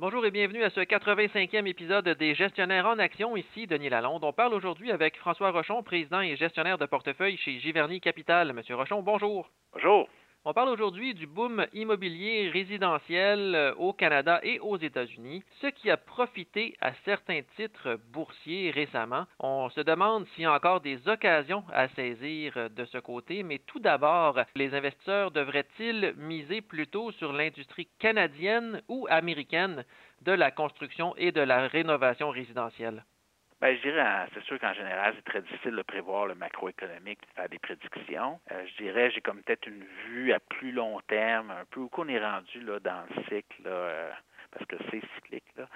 Bonjour et bienvenue à ce 85e épisode des Gestionnaires en action. Ici Denis Lalonde. On parle aujourd'hui avec François Rochon, président et gestionnaire de portefeuille chez Giverny Capital. Monsieur Rochon, bonjour. Bonjour. On parle aujourd'hui du boom immobilier résidentiel euh, au Canada et aux États-Unis, ce qui a profité à certains titres boursiers récemment. On se demande s'il y a encore des occasions à saisir de ce côté, mais tout d'abord, les investisseurs devraient-ils miser plutôt sur l'industrie canadienne ou américaine de la construction et de la rénovation résidentielle? Ben, je dirais, c'est sûr qu'en général, c'est très difficile de prévoir le macroéconomique, de faire des prédictions. Euh, je dirais, j'ai comme peut-être une vue à plus long terme, un peu où qu'on est rendu là, dans le cycle, euh, parce que c'est cyclique, là,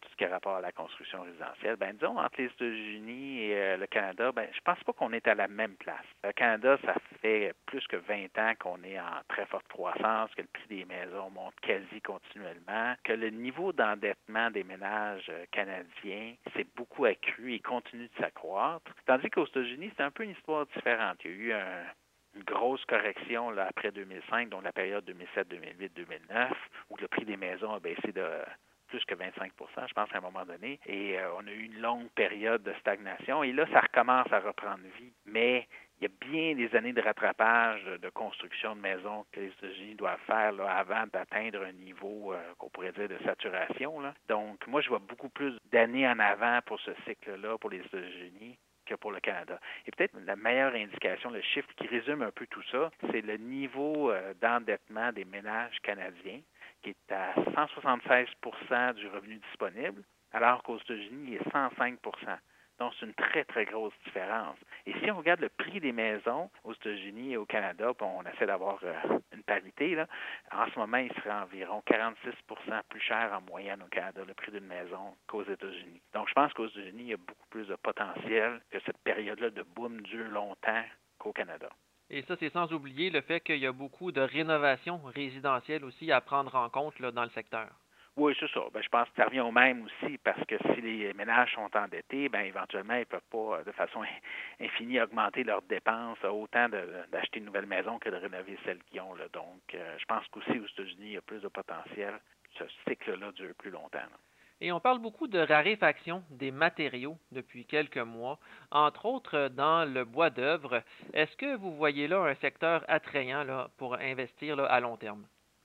tout ce qui a rapport à la construction résidentielle. Ben, disons, entre les États-Unis et euh, le Canada, ben, je pense pas qu'on est à la même place. Le Canada, ça fait plus que 20 ans qu'on est en très forte croissance, que le prix des maisons monte quasi continuellement, que le niveau d'endettement des ménages euh, canadiens s'est beaucoup et continue de s'accroître. Tandis qu'aux États-Unis, c'est un peu une histoire différente. Il y a eu un, une grosse correction après 2005, donc la période 2007, 2008, 2009, où le prix des maisons a baissé de plus que 25% je pense, à un moment donné. Et euh, on a eu une longue période de stagnation. Et là, ça recommence à reprendre vie. Mais il y a bien des années de rattrapage de construction de maisons que les États-Unis doivent faire là, avant d'atteindre un niveau euh, qu'on pourrait dire de saturation. Donc, moi, je vois beaucoup plus d'années en avant pour ce cycle-là pour les États-Unis que pour le Canada. Et peut-être la meilleure indication, le chiffre qui résume un peu tout ça, c'est le niveau euh, d'endettement des ménages canadiens qui est à 176% du revenu disponible, alors qu'aux États-Unis, il est 105 c'est une très, très grosse différence. Et si on regarde le prix des maisons aux États-Unis et au Canada, on essaie d'avoir euh, une parité, là, en ce moment, il serait environ 46% plus cher en moyenne au Canada, le prix d'une maison, qu'aux États-Unis. Donc, je pense qu'aux États-Unis, il y a beaucoup plus de potentiel que cette période-là de boom dure longtemps qu'au Canada. Et ça, c'est sans oublier le fait qu'il y a beaucoup de rénovations résidentielles aussi à prendre en compte là, dans le secteur. Oui, c'est ça. Ben, je pense que ça revient au même aussi, parce que si les ménages sont endettés, ben éventuellement, ils ne peuvent pas, euh, de façon infinie, augmenter leurs dépenses, autant d'acheter une nouvelle maison que de rénover celle qu'ils ont. Donc, euh, je pense qu'aussi aux États-Unis, il y a plus de potentiel. Ce cycle-là dure plus longtemps. Et on parle beaucoup de raréfaction des matériaux depuis quelques mois, entre autres dans le bois d'œuvre. Est-ce que vous voyez là un secteur attrayant là, pour investir là, à long terme?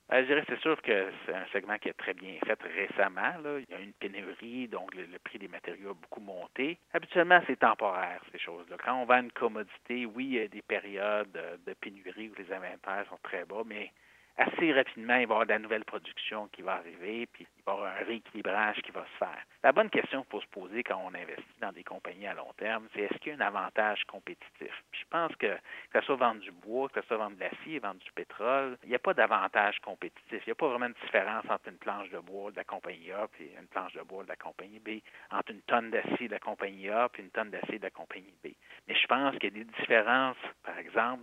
Ben, je dirais c'est sûr que c'est un segment qui est très bien fait récemment. Il y a une pénurie, donc le, prix des matériaux a beaucoup monté. Habituellement, c'est temporaire, ces choses-là. Quand on vend une commodité, oui, il y a des périodes de pénurie où les inventaires sont très bas, mais assez rapidement, il va y avoir de la nouvelle production qui va arriver, puis il va y avoir un rééquilibrage qui va se faire. La bonne question pour se poser quand on investit dans des compagnies à long terme, c'est est-ce qu'il y a un avantage compétitif? Puis je pense que que ce soit vendre du bois, que ce soit vendre de l'acier, vendre du pétrole, il n'y a pas d'avantage compétitif. Il n'y a pas vraiment de différence entre une planche de bois de la compagnie A et une planche de bois de la compagnie B, entre une tonne d'acier de la compagnie A et une tonne d'acier de la compagnie B. Mais je pense qu'il y a des différences,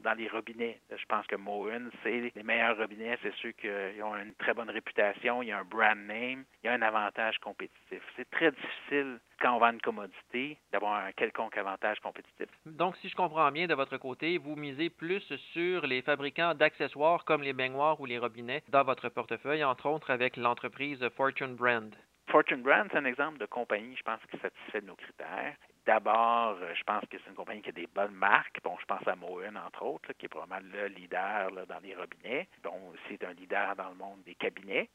dans les robinets. Je pense que Moen, c'est les meilleurs robinets, c'est ceux qui ont une très bonne réputation, il y a un brand name, il y a un avantage compétitif. C'est très difficile quand on vend une commodité d'avoir un quelconque avantage compétitif. Donc, si je comprends bien de votre côté, vous misez plus sur les fabricants d'accessoires comme les baignoires ou les robinets dans votre portefeuille, entre autres avec l'entreprise Fortune Brand. Fortune Brand, c'est un exemple de compagnie, je pense, qui satisfait nos critères. D'abord, je pense que c'est une compagnie qui a des bonnes marques. Bon, je pense à Moen, entre autres, qui est probablement le leader dans les robinets. Bon, c'est un leader dans le monde des cabinets.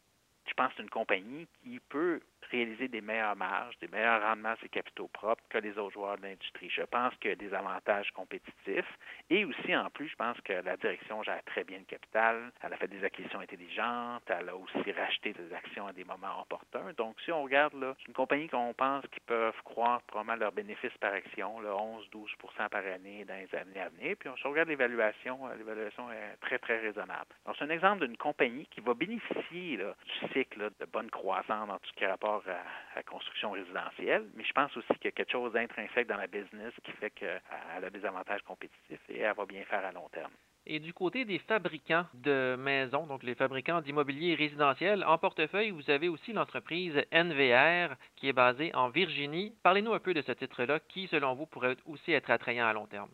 Je pense que c'est une compagnie qui peut réaliser des meilleures marges, des meilleurs rendements sur ses capitaux propres que les autres joueurs de l'industrie. Je pense qu'il y a des avantages compétitifs et aussi, en plus, je pense que la direction gère très bien le capital. Elle a fait des acquisitions intelligentes. Elle a aussi racheté des actions à des moments opportuns. Donc, si on regarde, là, c'est une compagnie qu'on pense qu'ils peuvent croître probablement leurs bénéfices par action, 11-12% par année dans les années à venir. Puis, on se regarde l'évaluation, euh, l'évaluation est très, très raisonnable. Donc, c'est un exemple d'une compagnie qui va bénéficier du cycle de bonne croissance dans tout ce qui est rapport à, la construction résidentielle, mais je pense aussi qu'il y a quelque chose d'intrinsèque dans la business qui fait qu'elle a des avantages compétitifs et elle va bien faire à long terme. Et du côté des fabricants de maisons, donc les fabricants d'immobilier résidentiel, en portefeuille, vous avez aussi l'entreprise NVR qui est basée en Virginie. Parlez-nous un peu de ce titre-là qui, selon vous, pourrait aussi être attrayant à long terme.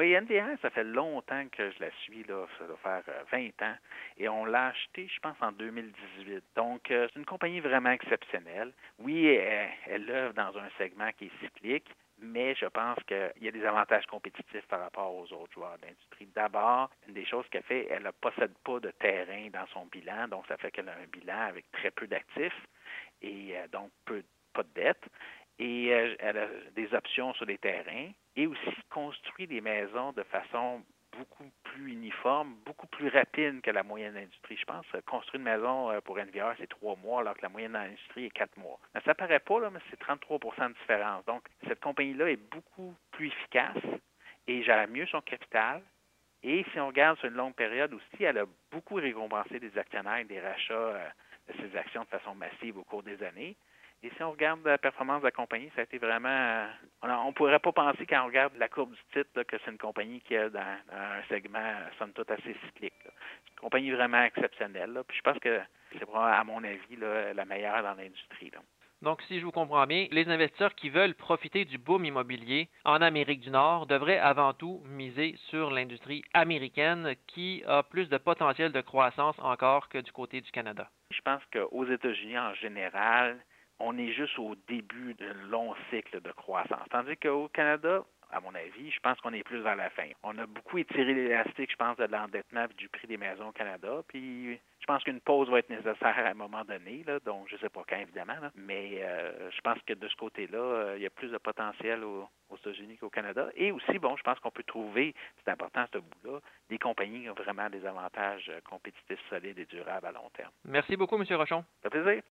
Oui, NVR, ça fait longtemps que je la suis, là. ça doit faire 20 ans, et on l'a acheté, je pense, en 2018. Donc, c'est une compagnie vraiment exceptionnelle. Oui, elle, œuvre dans un segment qui est cyclique, mais je pense qu'il y a des avantages compétitifs par rapport aux autres joueurs d'industrie. D'abord, une des choses qu'elle fait, elle ne possède pas de terrain dans son bilan, donc ça fait qu'elle a un bilan avec très peu d'actifs et euh, donc peu, pas de dettes. Et euh, elle a des options sur les terrains et aussi construit des maisons de façon beaucoup plus uniforme, beaucoup plus rapide que la moyenne d'industrie. Je pense construire une maison euh, pour NVR, c'est trois mois, alors que la moyenne dans l'industrie est quatre mois. Mais ça paraît pas, là, mais c'est 33% de différence. Donc, cette compagnie-là est beaucoup plus efficace et gère mieux son capital. Et si on regarde sur une longue période aussi, elle a beaucoup récompensé des actionnaires des rachats euh, de ses actions de façon massive au cours des années. Et si on regarde la performance de la compagnie, ça a été vraiment. Euh, on ne pourrait pas penser quand on regarde la courbe du titre que c'est une compagnie qui est dans, un segment, somme toute, assez cyclique. C'est une compagnie vraiment exceptionnelle. Puis je pense que c'est à mon avis, la meilleure dans l'industrie. Donc, si je vous comprends bien, les investisseurs qui veulent profiter du boom immobilier en Amérique du Nord devraient avant tout miser sur l'industrie américaine qui a plus de potentiel de croissance encore que du côté du Canada. Je pense qu'aux États-Unis en général, on est juste au début d'un long cycle de croissance. Tandis qu'au Canada, à mon avis, je pense qu'on est plus à la fin. On a beaucoup étiré l'élastique, je pense, de l'endettement et du prix des maisons au Canada. Puis je pense qu'une pause va être nécessaire à un moment donné, là, donc je ne sais pas quand, évidemment. mais euh, je pense que de ce côté-là, euh, il y a plus de potentiel aux, États-Unis qu'au Canada. Et aussi, bon, je pense qu'on peut trouver, c'est important ce bout-là, des compagnies qui ont vraiment des avantages euh, compétitifs solides et durables à long terme. Merci beaucoup, M. Rochon. Ça fait plaisir.